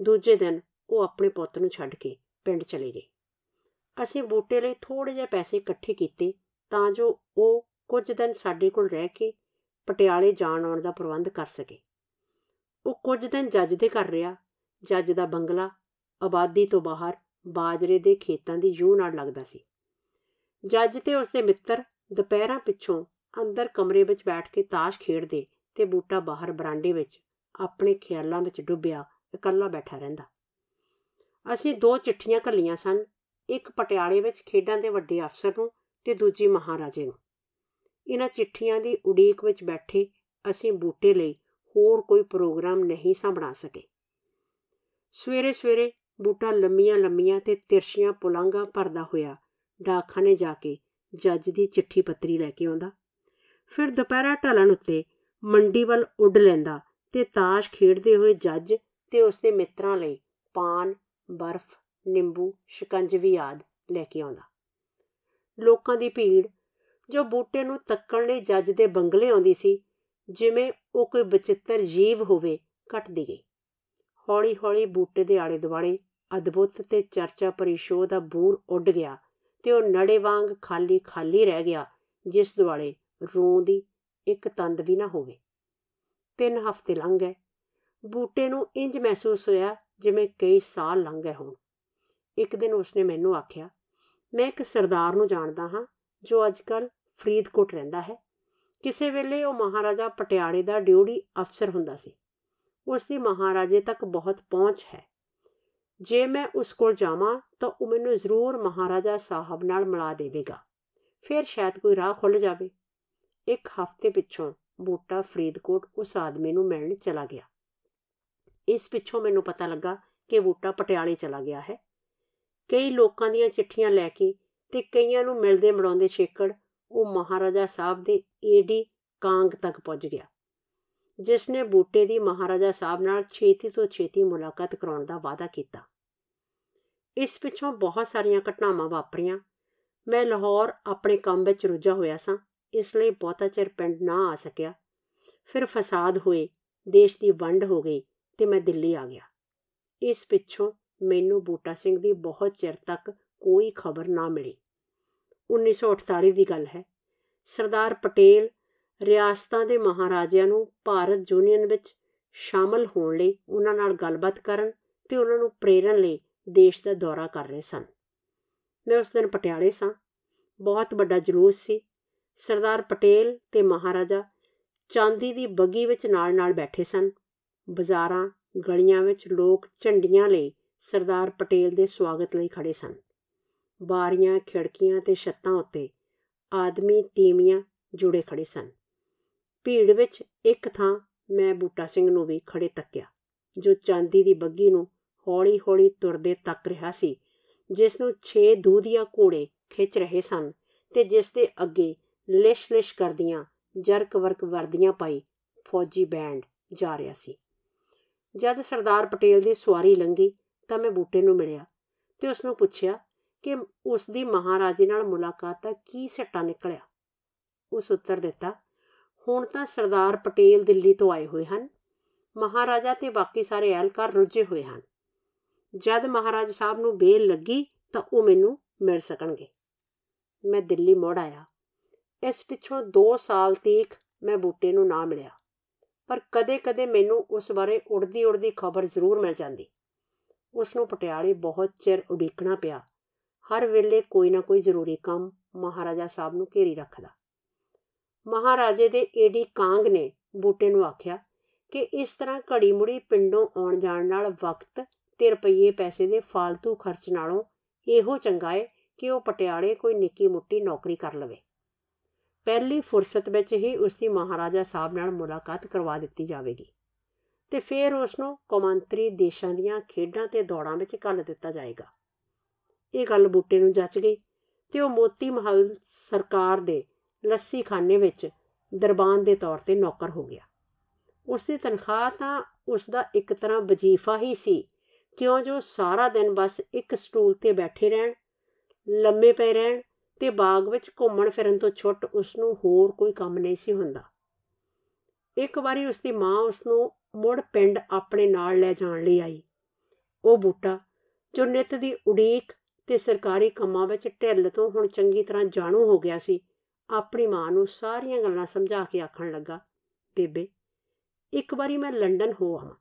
S1: ਦੂਜੇ ਦਿਨ ਉਹ ਆਪਣੇ ਪੁੱਤ ਨੂੰ ਛੱਡ ਕੇ ਪਿੰਡ ਚਲੇ ਗਏ। ਅਸੀਂ ਬੂਟੇ ਲਈ ਥੋੜੇ ਜਿਹੇ ਪੈਸੇ ਇਕੱਠੇ ਕੀਤੇ ਤਾਂ ਜੋ ਉਹ ਕੁਝ ਦਿਨ ਸਾਡੇ ਕੋਲ ਰਹਿ ਕੇ ਪਟਿਆਲੇ ਜਾਣ ਆਉਣ ਦਾ ਪ੍ਰਬੰਧ ਕਰ ਸਕੇ। ਉਹ ਕੁਝ ਦਿਨ ਜੱਜ ਦੇ ਘਰ ਰਿਹਾ, ਜੱਜ ਦਾ ਬੰਗਲਾ, ਆਬਾਦੀ ਤੋਂ ਬਾਹਰ ਬਾਜਰੇ ਦੇ ਖੇਤਾਂ ਦੀ ਜੂ ਨਾਲ ਲੱਗਦਾ ਸੀ। ਜੱਜ ਤੇ ਉਸਦੇ ਮਿੱਤਰ ਦੁਪਹਿਰਾਂ ਪਿੱਛੋਂ ਅੰਦਰ ਕਮਰੇ ਵਿੱਚ ਬੈਠ ਕੇ ਤਾਸ਼ ਖੇਡਦੇ ਤੇ ਬੂਟਾ ਬਾਹਰ ਬਰਾਂਡੇ ਵਿੱਚ ਆਪਣੇ ਖਿਆਲਾਂ ਵਿੱਚ ਡੁੱਬਿਆ, ਇਕੱਲਾ ਬੈਠਾ ਰਹਿੰਦਾ। ਅਸੀਂ ਦੋ ਚਿੱਠੀਆਂ ਘੱਲੀਆਂ ਸਨ, ਇੱਕ ਪਟਿਆਲੇ ਵਿੱਚ ਖੇਡਾਂ ਦੇ ਵੱਡੇ ਅਫਸਰ ਨੂੰ ਤੇ ਦੂਜੀ ਮਹਾਰਾਜੇ ਨੂੰ। ਇਹਨਾਂ ਚਿੱਠੀਆਂ ਦੀ ਉਡੀਕ ਵਿੱਚ ਬੈਠੇ ਅਸੀਂ ਬੂਟੇ ਲਈ ਹੋਰ ਕੋਈ ਪ੍ਰੋਗਰਾਮ ਨਹੀਂ ਸਾਂਭਣਾ ਸਕੇ। ਸਵੇਰੇ ਸਵੇਰੇ ਬੂਟਾ ਲੰਮੀਆਂ ਲੰਮੀਆਂ ਤੇ ਤਿਰਛੀਆਂ ਪੁਲੰਗਾ ਭਰਦਾ ਹੋਇਆ ਡਾਕਖਾਨੇ ਜਾ ਕੇ ਜੱਜ ਦੀ ਚਿੱਠੀ ਪੱਤਰੀ ਲੈ ਕੇ ਆਉਂਦਾ। ਫਿਰ ਦੁਪਹਿਰਾ ਢਲਣ ਉੱਤੇ ਮੰਡੀ ਵੱਲ ਉੱਡ ਲੈਂਦਾ ਤੇ ਤਾਸ਼ ਖੇਡਦੇ ਹੋਏ ਜੱਜ ਤੇ ਉਸਦੇ ਮਿੱਤਰਾਂ ਲਈ ਪਾਨ, ਬਰਫ਼, ਨਿੰਬੂ ਸ਼ਿਕੰਜਵੀ ਆਦ ਲੈ ਕੇ ਆਉਂਦਾ। ਲੋਕਾਂ ਦੀ ਭੀੜ, ਜੋ ਬੂਟੇ ਨੂੰ ਤੱਕਣ ਲਈ ਜੱਜ ਦੇ ਬੰਗਲੇ ਆਉਂਦੀ ਸੀ, ਜਿਵੇਂ ਉਹ ਕੋਈ ਬਚਿੱਤਰ ਜੀਵ ਹੋਵੇ, ਘਟਦੀ ਗਈ। ਹੌਲੀ-ਹੌਲੀ ਬੂਟੇ ਦੇ ਆਲੇ ਦੁਆਲੇ ਅਦਭੁਤ ਤੇ ਚਰਚਾ ਭਰੀ ਸ਼ੋਅ ਦਾ ਬੂਰ ਉੱਡ ਗਿਆ ਤੇ ਉਹ ਨੜੇ ਵਾਂਗ ਖਾਲੀ ਖਾਲੀ ਰਹਿ ਗਿਆ, ਜਿਸ ਦੁਆਲੇ ਰੂੰ ਦੀ ਇੱਕ ਤੰਦ ਵੀ ਨਾ ਹੋਵੇ। ਤਿੰਨ ਹਫ਼ਤੇ ਲੰਘ ਗਏ। ਬੂਟੇ ਨੂੰ ਇੰਜ ਮਹਿਸੂਸ ਹੋਇਆ ਜਿਵੇਂ ਕਈ ਸਾਲ ਲੰਘ ਗਏ ਹੋਣ। ਇੱਕ ਦਿਨ ਉਸਨੇ ਮੈਨੂੰ ਆਖਿਆ, ਮੈਂ ਇੱਕ ਸਰਦਾਰ ਨੂੰ ਜਾਣਦਾ ਹਾਂ, ਜੋ ਅੱਜਕੱਲ ਫਰੀਦਕੋਟ ਰਹਿੰਦਾ ਹੈ। ਕਿਸੇ ਵੇਲੇ ਉਹ ਮਹਾਰਾਜਾ ਪਟਿਆਲੇ ਦਾ ਡਿਊਟੀ ਅਫਸਰ ਹੁੰਦਾ ਸੀ। ਉਸ ਦੀ ਮਹਾਰਾਜੇ ਤੱਕ ਬਹੁਤ ਪਹੁੰਚ ਹੈ। ਜੇ ਮੈਂ ਉਸ ਕੋਲ ਜਾਵਾਂ ਤਾਂ ਉਹ ਮੈਨੂੰ ਜ਼ਰੂਰ ਮਹਾਰਾਜਾ ਸਾਹਿਬ ਨਾਲ ਮਿਲਾ ਦੇਵੇਗਾ। ਫਿਰ ਸ਼ਾਇਦ ਕੋਈ ਰਾਹ ਖੁੱਲ ਜਾਵੇ। ਇੱਕ ਹਫ਼ਤੇ ਪਿੱਛੋਂ ਬੂਟਾ ਫਰੀਦਕੋਟ ਉਸ ਆਦਮੀ ਨੂੰ ਮਿਲਣ ਚਲਾ ਗਿਆ। ਇਸ ਪਿੱਛੋਂ ਮੈਨੂੰ ਪਤਾ ਲੱਗਾ ਕਿ ਬੂਟਾ ਪਟਿਆਲੇ ਚਲਾ ਗਿਆ ਹੈ। ਕਈ ਲੋਕਾਂ ਦੀਆਂ ਚਿੱਠੀਆਂ ਲੈ ਕੇ ਤੇ ਕਈਆਂ ਨੂੰ ਮਿਲਦੇ ਮੜਾਉਂਦੇ ਛੇਕੜ ਉਹ ਮਹਾਰਾਜਾ ਸਾਹਿਬ ਦੇ ਏਡੀ ਕਾਂਗ ਤੱਕ ਪਹੁੰਚ ਗਿਆ। ਜਿਸ ਨੇ ਬੂਟੇ ਦੀ ਮਹਾਰਾਜਾ ਸਾਹਿਬ ਨਾਲ ਛੇਤੀ ਤੋਂ ਛੇਤੀ ਮੁਲਾਕਾਤ ਕਰਾਉਣ ਦਾ ਵਾਅਦਾ ਕੀਤਾ। ਇਸ ਪਿੱਛੋਂ ਬਹੁਤ ਸਾਰੀਆਂ ਘਟਨਾਵਾਂ ਵਾਪਰੀਆਂ। ਮੈਂ ਲਾਹੌਰ ਆਪਣੇ ਕੰਮ ਵਿੱਚ ਰੁੱਝਾ ਹੋਇਆ ਸਾਂ, ਇਸ ਲਈ ਬਹੁਤਾ ਚਿਰ ਪਿੰਡ ਨਾ ਆ ਸਕਿਆ। ਫਿਰ ਫਸਾਦ ਹੋਏ, ਦੇਸ਼ ਦੀ ਵੰਡ ਹੋ ਗਈ ਤੇ ਮੈਂ ਦਿੱਲੀ ਆ ਗਿਆ। ਇਸ ਪਿੱਛੋਂ ਮੈਨੂੰ ਬੂਟਾ ਸਿੰਘ ਦੀ ਬਹੁਤ ਚਿਰ ਤੱਕ ਕੋਈ ਖਬਰ ਨਾ ਮਿਲੀ। 1948 ਦੀ ਗੱਲ ਹੈ। ਸਰਦਾਰ ਪਟੇਲ ਰਿਆਸਤਾਂ ਦੇ ਮਹਾਰਾਜਿਆਂ ਨੂੰ ਭਾਰਤ ਯੂਨੀਅਨ ਵਿੱਚ ਸ਼ਾਮਲ ਹੋਣ ਲਈ ਉਹਨਾਂ ਨਾਲ ਗੱਲਬਾਤ ਕਰਨ ਤੇ ਉਹਨਾਂ ਨੂੰ ਪ੍ਰੇਰਨ ਲਈ ਦੇਸ਼ ਦਾ ਦੌਰਾ ਕਰ ਰਹੇ ਸਨ। ਮੈਂ ਉਸ ਦਿਨ ਪਟਿਆਲੇ ਸਾਂ। ਬਹੁਤ ਵੱਡਾ ਜਲੂਸ ਸੀ। ਸਰਦਾਰ ਪਟੇਲ ਤੇ ਮਹਾਰਾਜਾ ਚਾਂਦੀ ਦੀ ਬੱਗੀ ਵਿੱਚ ਨਾਲ-ਨਾਲ ਬੈਠੇ ਸਨ। ਬਾਜ਼ਾਰਾਂ, ਗਲੀਆਂ ਵਿੱਚ ਲੋਕ ਝੰਡੀਆਂ ਲਈ ਸਰਦਾਰ ਪਟੇਲ ਦੇ ਸਵਾਗਤ ਲਈ ਖੜੇ ਸਨ। ਬਾਰੀਆਂ, ਖਿੜਕੀਆਂ ਤੇ ਛੱਤਾਂ ਉੱਤੇ ਆਦਮੀ ਤੀਮੀਆਂ ਜੁੜੇ ਖੜੇ ਸਨ। ਭੀੜ ਵਿੱਚ ਇੱਕ ਥਾਂ ਮੈਂ ਬੂਟਾ ਸਿੰਘ ਨੂੰ ਵੀ ਖੜੇ ਤੱਕਿਆ, ਜੋ ਚਾਂਦੀ ਦੀ ਬੱਗੀ ਨੂੰ ਹੌਲੀ-ਹੌਲੀ ਤੁਰਦੇ ਤੱਕ ਰਿਹਾ ਸੀ, ਜਿਸ ਨੂੰ 6 ਦੂਧੀਆਂ ਘੋੜੇ ਖਿੱਚ ਰਹੇ ਸਨ ਤੇ ਜਿਸ ਦੇ ਅੱਗੇ ਲਿਸ਼-ਲਿਸ਼ ਕਰਦੀਆਂ ਜਰਕ ਵਰਕ ਵਰਦੀਆਂ ਪਾਈ ਫੌਜੀ ਬੈਂਡ ਜਾ ਰਿਹਾ ਸੀ। ਜਦ ਸਰਦਾਰ ਪਟੇਲ ਦੀ ਸਵਾਰੀ ਲੰਗੀ ਤਾਂ ਮੈਂ ਬੂਟੇ ਨੂੰ ਮਿਲਿਆ ਤੇ ਉਸ ਨੂੰ ਪੁੱਛਿਆ ਕਿ ਉਸ ਦੀ ਮਹਾਰਾਜੇ ਨਾਲ ਮੁਲਾਕਾਤ ਦਾ ਕੀ ਸੱਟਾ ਨਿਕਲਿਆ। ਉਸ ਉੱਤਰ ਦਿੱਤਾ ਹੁਣ ਤਾਂ ਸਰਦਾਰ ਪਟੇਲ ਦਿੱਲੀ ਤੋਂ ਆਏ ਹੋਏ ਹਨ। ਮਹਾਰਾਜਾ ਤੇ ਬਾਕੀ ਸਾਰੇ ਅਹਿਲਕਾਰ ਰੁੱਝੇ ਹੋਏ ਹਨ। ਜਦ ਮਹਾਰਾਜ ਸਾਹਿਬ ਨੂੰ ਬੇਲ ਲੱਗੀ ਤਾਂ ਉਹ ਮੈਨੂੰ ਮਿਲ ਸਕਣਗੇ। ਮੈਂ ਦਿੱਲੀ ਮੋੜ ਆਇਆ। ਇਸ ਪਿੱਛੋਂ 2 ਸਾਲ ਤੀਕ ਮੈਂ ਬੂਟੇ ਨੂੰ ਨਾ ਮਿਲਿਆ। ਪਰ ਕਦੇ-ਕਦੇ ਮੈਨੂੰ ਉਸ ਬਾਰੇ ਉੜਦੀ ਉੜਦੀ ਖਬਰ ਜ਼ਰੂਰ ਮਿਲ ਜਾਂਦੀ। ਉਸ ਨੂੰ ਪਟਿਆਲੇ ਬਹੁਤ ਚਿਰ ਉਡੀਕਣਾ ਪਿਆ। ਹਰ ਵੇਲੇ ਕੋਈ ਨਾ ਕੋਈ ਜ਼ਰੂਰੀ ਕੰਮ ਮਹਾਰਾਜਾ ਸਾਹਿਬ ਨੂੰ ਘੇਰੀ ਰੱਖਦਾ। ਮਹਾਰਾਜੇ ਦੇ ਏਡੀ ਕਾਂਗ ਨੇ ਬੂਟੇ ਨੂੰ ਆਖਿਆ ਕਿ ਇਸ ਤਰ੍ਹਾਂ ਘੜੀ ਮੁੜੀ ਪਿੰਡੋਂ ਆਉਣ ਜਾਣ ਨਾਲ ਵਕਤ ਤੇ ਰੁਪਈਏ ਪੈਸੇ ਦੇ ਫालतू ਖਰਚ ਨਾਲੋਂ ਇਹੋ ਚੰਗਾ ਏ ਕਿ ਉਹ ਪਟਿਆਲੇ ਕੋਈ ਨਿੱਕੀ ਮੁੱਟੀ ਨੌਕਰੀ ਕਰ ਲਵੇ। ਪਹਿਲੀ ਫੁਰਸਤ ਵਿੱਚ ਹੀ ਉਸ ਦੀ ਮਹਾਰਾਜਾ ਸਾਹਿਬ ਨਾਲ ਮੁਲਾਕਾਤ ਕਰਵਾ ਦਿੱਤੀ ਜਾਵੇਗੀ ਤੇ ਫਿਰ ਉਸ ਨੂੰ ਕੌਮਾਂਤਰੀ ਦੇਸ਼ਾਂ ਦੀਆਂ ਖੇਡਾਂ ਤੇ ਦੌੜਾਂ ਵਿੱਚ ਕੱਲ ਦਿੱਤਾ ਜਾਏਗਾ। ਇਹ ਗੱਲ ਬੂਟੇ ਨੂੰ ਜੱਚ ਗਈ ਤੇ ਉਹ ਮੋਤੀ ਮਹਲ ਸਰਕਾਰ ਦੇ ਲੱਸੀ ਖਾਨੇ ਵਿੱਚ ਦਰਬਾਨ ਦੇ ਤੌਰ ਤੇ ਨੌਕਰ ਹੋ ਗਿਆ। ਉਸ ਦੀ ਤਨਖਾਹ ਤਾਂ ਉਸ ਦਾ ਇੱਕ ਤਰ੍ਹਾਂ ਵਜ਼ੀਫਾ ਹੀ ਸੀ। ਕਿਉਂ ਜੋ ਸਾਰਾ ਦਿਨ ਬਸ ਇੱਕ ਸਟੂਲ ਤੇ ਬੈਠੇ ਰਹਿਣ, ਲੰਮੇ ਪਏ ਰਹਿਣ ਤੇ ਬਾਗ ਵਿੱਚ ਘੁੰਮਣ ਫਿਰਨ ਤੋਂ ਛੁੱਟ ਉਸ ਨੂੰ ਹੋਰ ਕੋਈ ਕੰਮ ਨਹੀਂ ਸੀ ਹੁੰਦਾ। ਇੱਕ ਵਾਰੀ ਉਸ ਦੀ ਮਾਂ ਉਸ ਨੂੰ ਮੁੜ ਪਿੰਡ ਆਪਣੇ ਨਾਲ ਲੈ ਜਾਣ ਲਈ ਆਈ। ਉਹ ਬੂਟਾ ਜੋ ਨਿਤ ਦੀ ਉਡੀਕ ਤੇ ਸਰਕਾਰੀ ਕੰਮਾਂ ਵਿੱਚ ਢਿੱਲ ਤੋਂ ਹੁਣ ਚੰਗੀ ਤਰ੍ਹਾਂ ਜਾਣੂ ਹੋ ਗਿਆ ਸੀ ਆਪਣੀ ਮਾਂ ਨੂੰ ਸਾਰੀਆਂ ਗੱਲਾਂ ਸਮਝਾ ਕੇ ਆਖਣ ਲੱਗਾ, ਬੇਬੇ, ਇੱਕ ਵਾਰੀ ਮੈਂ ਲੰਡਨ ਹੋ ਆਵਾਂ,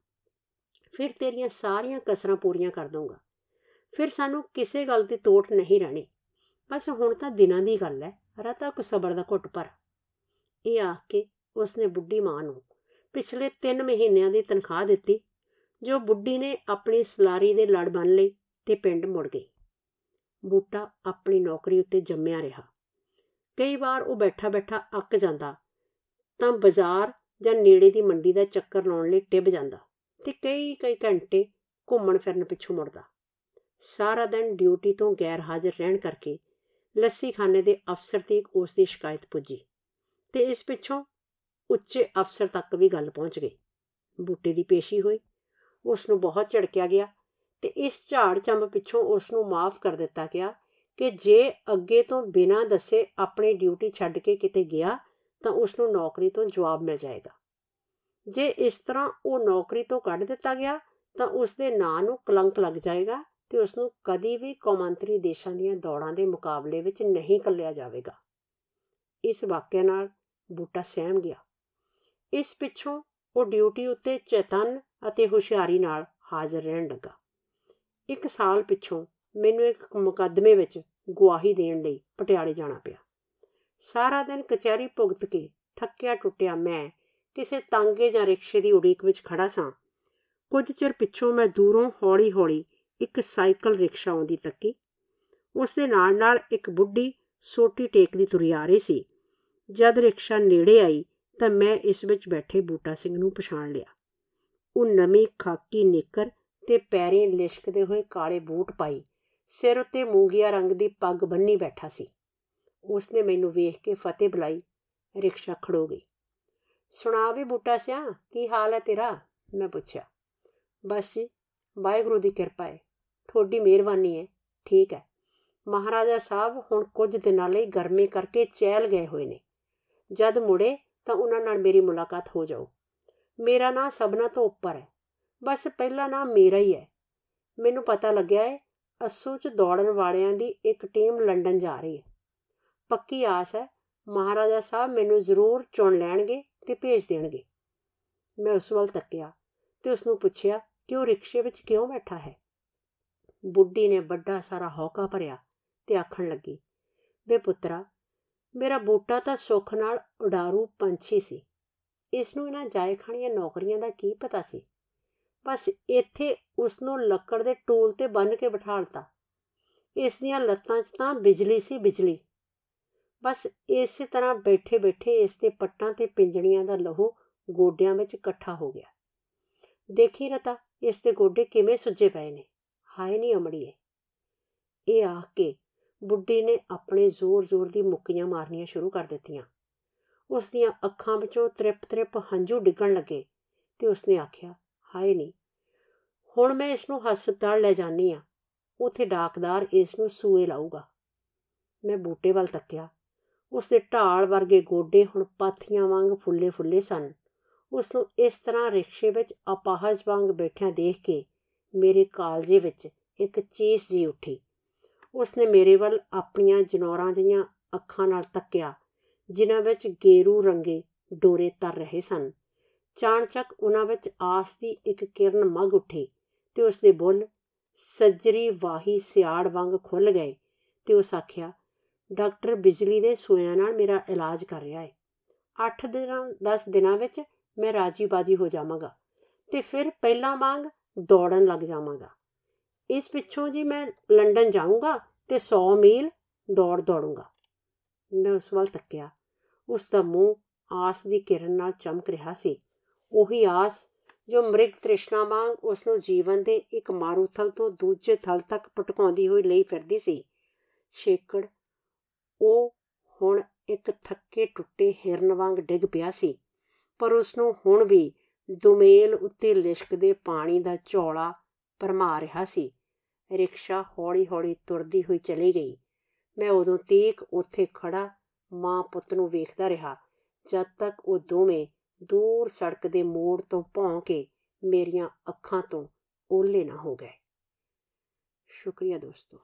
S1: ਫਿਰ ਤੇਰੀਆਂ ਸਾਰੀਆਂ ਕਸਰਾਂ ਪੂਰੀਆਂ ਕਰ ਦਊਂਗਾ। ਫਿਰ ਸਾਨੂੰ ਕਿਸੇ ਗੱਲ ਦੀ ਤੋਟ ਨਹੀਂ ਰਹਿਣੀ। ਬਸ ਹੁਣ ਤਾਂ ਦਿਨਾਂ ਦੀ ਗੱਲ ਹੈ ਰਤਾ ਕੋ ਸਬਰ ਦਾ ਘੁੱਟ ਪਰ ਇਹ ਆਖ ਕੇ ਉਸਨੇ ਬੁੱਢੀ ਮਾਂ ਨੂੰ ਪਿਛਲੇ 3 ਮਹੀਨਿਆਂ ਦੀ ਤਨਖਾਹ ਦਿੱਤੀ, ਜੋ ਬੁੱਢੀ ਨੇ ਆਪਣੀ ਸਲਾਰੀ ਦੇ ਲੜ ਬੰਨ ਲਈ ਤੇ ਪਿੰਡ ਮੁੜ ਗਈ। ਬੂਟਾ ਆਪਣੀ ਨੌਕਰੀ ਉੱਤੇ ਜੰਮਿਆ ਰਿਹਾ। ਕਈ ਵਾਰ ਉਹ ਬੈਠਾ ਬੈਠਾ ਅੱਕ ਜਾਂਦਾ, ਤਾਂ ਬਾਜ਼ਾਰ ਜਾਂ ਨੇੜੇ ਦੀ ਮੰਡੀ ਦਾ ਚੱਕਰ ਲਾਉਣ ਲਈ ਟਿੱਬ ਜਾਂਦਾ ਤੇ ਕਈ ਕਈ ਘੰਟੇ ਘੁੰਮਣ ਫਿਰਨ ਪਿੱਛੋਂ ਮੁੜਦਾ। ਸਾਰਾ ਦਿਨ ਡਿਊਟੀ ਤੋਂ ਗੈਰ ਹਾਜ਼ਰ ਰਹਿਣ ਕਰਕੇ ਲੱਸੀ ਖਾਨੇ ਦੇ ਅਫਸਰ ਤੇ ਉਸ ਦੀ ਸ਼ਿਕਾਇਤ ਪੁੱਜੀ ਤੇ ਇਸ ਪਿੱਛੋਂ ਉੱਚੇ ਅਫਸਰ ਤੱਕ ਵੀ ਗੱਲ ਪਹੁੰਚ ਗਈ। ਬੂਟੇ ਦੀ ਪੇਸ਼ੀ ਹੋਈ ਉਸ ਨੂੰ ਬਹੁਤ ਝੜਕਿਆ ਗਿਆ ਤੇ ਇਸ ਝਾੜ ਚੰਬ ਪਿੱਛੋਂ ਉਸ ਨੂੰ ਮਾਫ ਕਰ ਦਿੱਤਾ ਗਿਆ ਕਿ ਜੇ ਅੱਗੇ ਤੋਂ ਬਿਨਾਂ ਦੱਸੇ ਆਪਣੀ ਡਿਊਟੀ ਛੱਡ ਕੇ ਕਿਤੇ ਗਿਆ, ਤਾਂ ਉਸ ਨੂੰ ਨੌਕਰੀ ਤੋਂ ਜਵਾਬ ਮਿਲ ਜਾਏਗਾ। ਜੇ ਇਸ ਤਰ੍ਹਾਂ ਉਹ ਨੌਕਰੀ ਤੋਂ ਕੱਢ ਦਿੱਤਾ ਗਿਆ, ਤਾਂ ਉਸ ਦੇ ਨਾਂ ਨੂੰ ਕਲੰਕ ਲੱਗ ਜਾਏਗਾ ਤੇ ਉਸ ਨੂੰ ਕਦੀ ਵੀ ਕੌਮਾਂਤਰੀ ਦੇਸ਼ਾਂ ਦੀਆਂ ਦੌੜਾਂ ਦੇ ਮੁਕਾਬਲੇ ਵਿੱਚ ਨਹੀਂ ਕੱਲਿਆ ਜਾਵੇਗਾ। ਇਸ ਵਾਕਿਆ ਨਾਲ ਬੂਟਾ ਸਹਿਮ ਗਿਆ। ਇਸ ਪਿੱਛੋਂ ਉਹ ਡਿਊਟੀ ਉੱਤੇ ਚੇਤਨ ਅਤੇ ਹੁਸ਼ਿਆਰੀ ਨਾਲ ਹਾਜ਼ਰ ਰਹਿਣ ਲੱਗਾ। ਇੱਕ ਸਾਲ ਪਿੱਛੋਂ ਮੈਨੂੰ ਇੱਕ ਮੁਕੱਦਮੇ ਵਿੱਚ ਗਵਾਹੀ ਦੇਣ ਲਈ ਪਟਿਆਲੇ ਜਾਣਾ ਪਿਆ। ਸਾਰਾ ਦਿਨ ਕਚਹਿਰੀ ਭੁਗਤ ਕੇ ਥੱਕਿਆ ਟੁੱਟਿਆ ਮੈਂ ਕਿਸੇ ਤਾਂਗੇ ਜਾਂ ਰਿਕਸ਼ੇ ਦੀ ਉਡੀਕ ਵਿੱਚ ਖੜਾ ਸਾਂ। ਕੁਝ ਚਿਰ ਪਿੱਛੋਂ ਮੈਂ ਦੂਰੋਂ ਹੌਲੀ-ਹੌਲੀ ਇੱਕ ਸਾਈਕਲ ਰਿਕਸ਼ਾ ਆਉਂਦੀ ਤੱਕੀ। ਉਸ ਦੇ ਨਾਲ ਨਾਲ ਇੱਕ ਬੁੱਢੀ ਸੋਟੀ ਟੇਕਦੀ ਤੁਰੀ ਆ ਰਹੀ ਸੀ। ਜਦ ਰਿਕਸ਼ਾ ਨੇੜੇ ਆਈ ਤਾਂ ਮੈਂ ਇਸ ਵਿੱਚ ਬੈਠੇ ਬੂਟਾ ਸਿੰਘ ਨੂੰ ਪਛਾਣ ਲਿਆ। ਉਹ ਨਵੀਂ ਖਾਕੀ ਨਿੱਕਰ ਤੇ ਪੈਰੇ ਲਿਸ਼ਕਦੇ ਹੋਏ ਕਾਲੇ ਬੂਟ ਪਾਈ ਸਿਰ ਉੱਤੇ ਮੂੰਗੀਆ ਰੰਗ ਦੀ ਪੱਗ ਬੰਨੀ ਬੈਠਾ ਸੀ। ਉਸ ਨੇ ਮੈਨੂੰ ਵੇਖ ਕੇ ਫਤਿਹ ਬੁਲਾਈ, ਰਿਕਸ਼ਾ ਖੜੋ ਗਈ। ਸੁਣਾ ਵੀ ਬੂਟਾ ਸਿਆ, ਕੀ ਹਾਲ ਹੈ ਤੇਰਾ? ਮੈਂ ਪੁੱਛਿਆ। ਬਸ ਜੀ, ਵਾਹਿਗੁਰੂ ਦੀ ਕਿਰਪਾ ਹੈ ਤੁਹਾਡੀ ਮਿਹਰਬਾਨੀ ਹੈ ਠੀਕ ਹੈ। ਮਹਾਰਾਜਾ ਸਾਹਿਬ ਹੁਣ ਕੁਝ ਦਿਨਾਂ ਲਈ ਗਰਮੀ ਕਰਕੇ ਚਹਿਲ ਗਏ ਹੋਏ ਨੇ। ਜਦ ਮੁੜੇ ਤਾਂ ਉਹਨਾਂ ਨਾਲ ਮੇਰੀ ਮੁਲਾਕਾਤ ਹੋ ਜਾਊ ਮੇਰਾ ਨਾਂ ਸਭਨਾ ਤੋਂ ਉੱਪਰ ਹੈ। ਬਸ ਪਹਿਲਾ ਨਾਮ ਮੇਰਾ ਹੀ ਹੈ। ਮੈਨੂੰ ਪਤਾ ਲੱਗਿਆ ਹੈ ਅਸੂ 'ਚ ਦੌੜਨ ਵਾਲਿਆਂ ਦੀ ਇੱਕ ਟੀਮ ਲੰਡਨ ਜਾ ਰਹੀ ਹੈ। ਪੱਕੀ ਆਸ ਹੈ, ਮਹਾਰਾਜਾ ਸਾਹਿਬ ਮੈਨੂੰ ਜ਼ਰੂਰ ਚੁਣ ਲੈਣਗੇ ਤੇ ਭੇਜ ਦੇਣਗੇ। ਮੈਂ ਉਸ ਵੱਲ ਤੱਕਿਆ ਤੇ ਉਸ ਨੂੰ ਪੁੱਛਿਆ ਕਿ ਉਹ ਰਿਕਸ਼ੇ ਵਿੱਚ ਕਿਉਂ ਬੈਠਾ ਹੈ? ਬੁੱਢੀ ਨੇ ਵੱਡਾ ਸਾਰਾ ਹੌਕਾ ਭਰਿਆ ਤੇ ਆਖਣ ਲੱਗੀ, ਵੇ ਪੁੱਤਰਾ, ਮੇਰਾ ਬੂਟਾ ਤਾਂ ਸੁੱਖ ਨਾਲ ਉਡਾਰੂ ਪੰਛੀ ਸੀ। ਇਸ ਨੂੰ ਇਹਨਾਂ ਜਾਇ ਖਾਣੀਆਂ ਨੌਕਰੀਆਂ ਦਾ ਕੀ ਪਤਾ ਸੀ? ਬਸ ਇੱਥੇ ਉਸ ਨੂੰ ਲੱਕੜ ਦੇ ਟੂਲ ਤੇ ਬੰਨ ਕੇ ਬਿਠਾਲਤਾ ਇਸ ਦੀਆਂ ਲੱਤਾਂ 'ਚ ਤਾਂ ਬਿਜਲੀ ਸੀ ਬਿਜਲੀ। ਬਸ ਇਸੇ ਤਰ੍ਹਾਂ ਬੈਠੇ ਬੈਠੇ ਇਸ ਦੇ ਪੱਟਾਂ ਤੇ ਪਿੰਜਣੀਆਂ ਦਾ ਲਹੂ ਗੋਡਿਆਂ ਵਿੱਚ ਇਕੱਠਾ ਹੋ ਗਿਆ। ਦੇਖੀ ਰਤਾ, ਇਸ ਦੇ ਗੋਡੇ ਕਿਵੇਂ ਸੁੱਜੇ ਪਏ ਨੇ? ਹਾਏ ਨਹੀਂ ਅਮੜੀਏ। ਇਹ ਆਖ ਕੇ ਬੁੱਢੀ ਨੇ ਆਪਣੇ ਜ਼ੋਰ-ਜ਼ੋਰ ਦੀ ਮੁੱਕੀਆਂ ਮਾਰਨੀਆਂ ਸ਼ੁਰੂ ਕਰ ਦਿੱਤੀਆਂ। ਉਸ ਦੀਆਂ ਅੱਖਾਂ ਵਿੱਚੋਂ ਤ੍ਰਿਪ-ਤ੍ਰਿਪ ਹੰਝੂ ਡਿੱਗਣ ਲੱਗੇ ਤੇ ਉਸਨੇ ਆਖਿਆ ਹਾਏ ਨਹੀਂ ਹੁਣ ਮੈਂ ਇਸ ਨੂੰ ਹਸਪਤਾਲ ਲੈ ਜਾਣੀ ਆ। ਉਥੇ ਡਾਕਦਾਰ ਇਸ ਨੂੰ ਸੂਏ ਲਾਊਗਾ। ਮੈਂ ਬੂਟੇ ਵੱਲ ਤੱਕਿਆ। ਉਸ ਦੇ ਢਾਲ ਵਰਗੇ ਗੋਡੇ ਹੁਣ ਪਾਥੀਆਂ ਵਾਂਗ ਫੁੱਲੇ-ਫੁੱਲੇ ਸਨ। ਉਸ ਨੂੰ ਇਸ ਤਰ੍ਹਾਂ ਰਿਕਸ਼ੇ ਵਿੱਚ ਅਪਾਹਜ ਵਾਂਗ ਬੈਠਿਆਂ ਦੇਖ ਕੇ ਮੇਰੇ ਕਾਲਜੇ ਵਿੱਚ ਇੱਕ ਚੀਸ ਜੀ ਉੱਠੀ। ਉਸ ਨੇ ਮੇਰੇ ਵੱਲ ਆਪਣੀਆਂ ਜਨੌਰਾਂ ਦੀਆਂ ਅੱਖਾਂ ਨਾਲ ਤੱਕਿਆ, ਜਿਨ੍ਹਾਂ ਵਿੱਚ ਗੇਰੂ ਰੰਗੇ ਡੋਰੇ ਤਰ ਰਹੇ ਸਨ। ਚਾਣਚੱਕ ਉਹਨਾਂ ਵਿੱਚ ਆਸ ਦੀ ਇੱਕ ਕਿਰਨ ਮਗ ਉੱਠੀ ਤੇ ਉਸ ਦੇ ਬੁੱਲ ਸੱਜਰੀ ਵਾਹੀ ਸਿਆੜ ਵਾਂਗ ਖੁੱਲ ਗਏ ਤੇ ਉਸ ਆਖਿਆ, ਡਾਕਟਰ ਬਿਜਲੀ ਦੇ ਸੋਇਆਂ ਨਾਲ ਮੇਰਾ ਇਲਾਜ ਕਰ ਰਿਹਾ ਹੈ 8 ਦਿਨਾਂ 10 ਦਿਨਾਂ ਵਿੱਚ ਮੈਂ ਰਾਜੀ ਬਾਜੀ ਹੋ ਜਾਵਾਂਗਾ ਤੇ ਫਿਰ ਪਹਿਲਾਂ ਵਾਂਗ ਦੌੜਨ ਲੱਗ ਜਾਵਾਂਗਾ। ਇਸ ਪਿੱਛੋਂ ਜੀ ਮੈਂ ਲੰਡਨ ਜਾਊਂਗਾ ਤੇ 100 ਮੀਲ ਦੌੜ ਦੌੜੂੰਗਾ। ਮੈਂ ਉਸ ਵੱਲ ਤੱਕਿਆ। ਉਸ ਦਾ ਮੂੰਹ ਆਸ ਦੀ ਕਿਰਨ ਨਾਲ ਚਮਕ ਰਿਹਾ ਸੀ। ਉਹੀ ਆਸ ਜੋ ਮ੍ਰਿਗ ਤ੍ਰਿਸ਼ਨਾ ਵਾਂਗ ਉਸ ਨੂੰ ਜੀਵਨ ਦੇ ਇੱਕ ਮਾਰੂ ਥਲ ਤੋਂ ਦੂਜੇ ਥਲ ਤੱਕ ਪਟਕਾਉਂਦੀ ਹੋਈ ਲਈ ਫਿਰਦੀ ਸੀ। ਛੇਕੜ ਉਹ ਹੁਣ ਇੱਕ ਥੱਕੇ ਟੁੱਟੇ ਹਿਰਨ ਵਾਂਗ ਡਿੱਗ ਪਿਆ ਸੀ, ਪਰ ਉਸ ਨੂੰ ਹੁਣ ਵੀ ਦੁਮੇਲ ਉੱਤੇ ਲਿਸ਼ਕਦੇ ਪਾਣੀ ਦਾ ਝੋਲਾ ਪਰਮਾ ਰਿਹਾ ਸੀ। ਰਿਕਸ਼ਾ ਹੌਲੀ-ਹੌਲੀ ਤੁਰਦੀ ਹੋਈ ਚਲੀ ਗਈ। ਮੈਂ ਉਦੋਂ ਤੀਕ ਉੱਥੇ ਖੜਾ ਮਾਂ ਪੁੱਤ ਨੂੰ ਵੇਖਦਾ ਰਿਹਾ, ਜਦ ਤੱਕ ਉਹ ਦੋਵੇਂ ਦੂਰ ਸੜਕ ਦੇ ਮੋੜ ਤੋਂ ਭੌਂ ਕੇ ਮੇਰੀਆਂ ਅੱਖਾਂ ਤੋਂ ਓਲੇ ਨਾ ਹੋ ਗਏ। ਸ਼ੁਕਰੀਆ ਦੋਸਤੋ।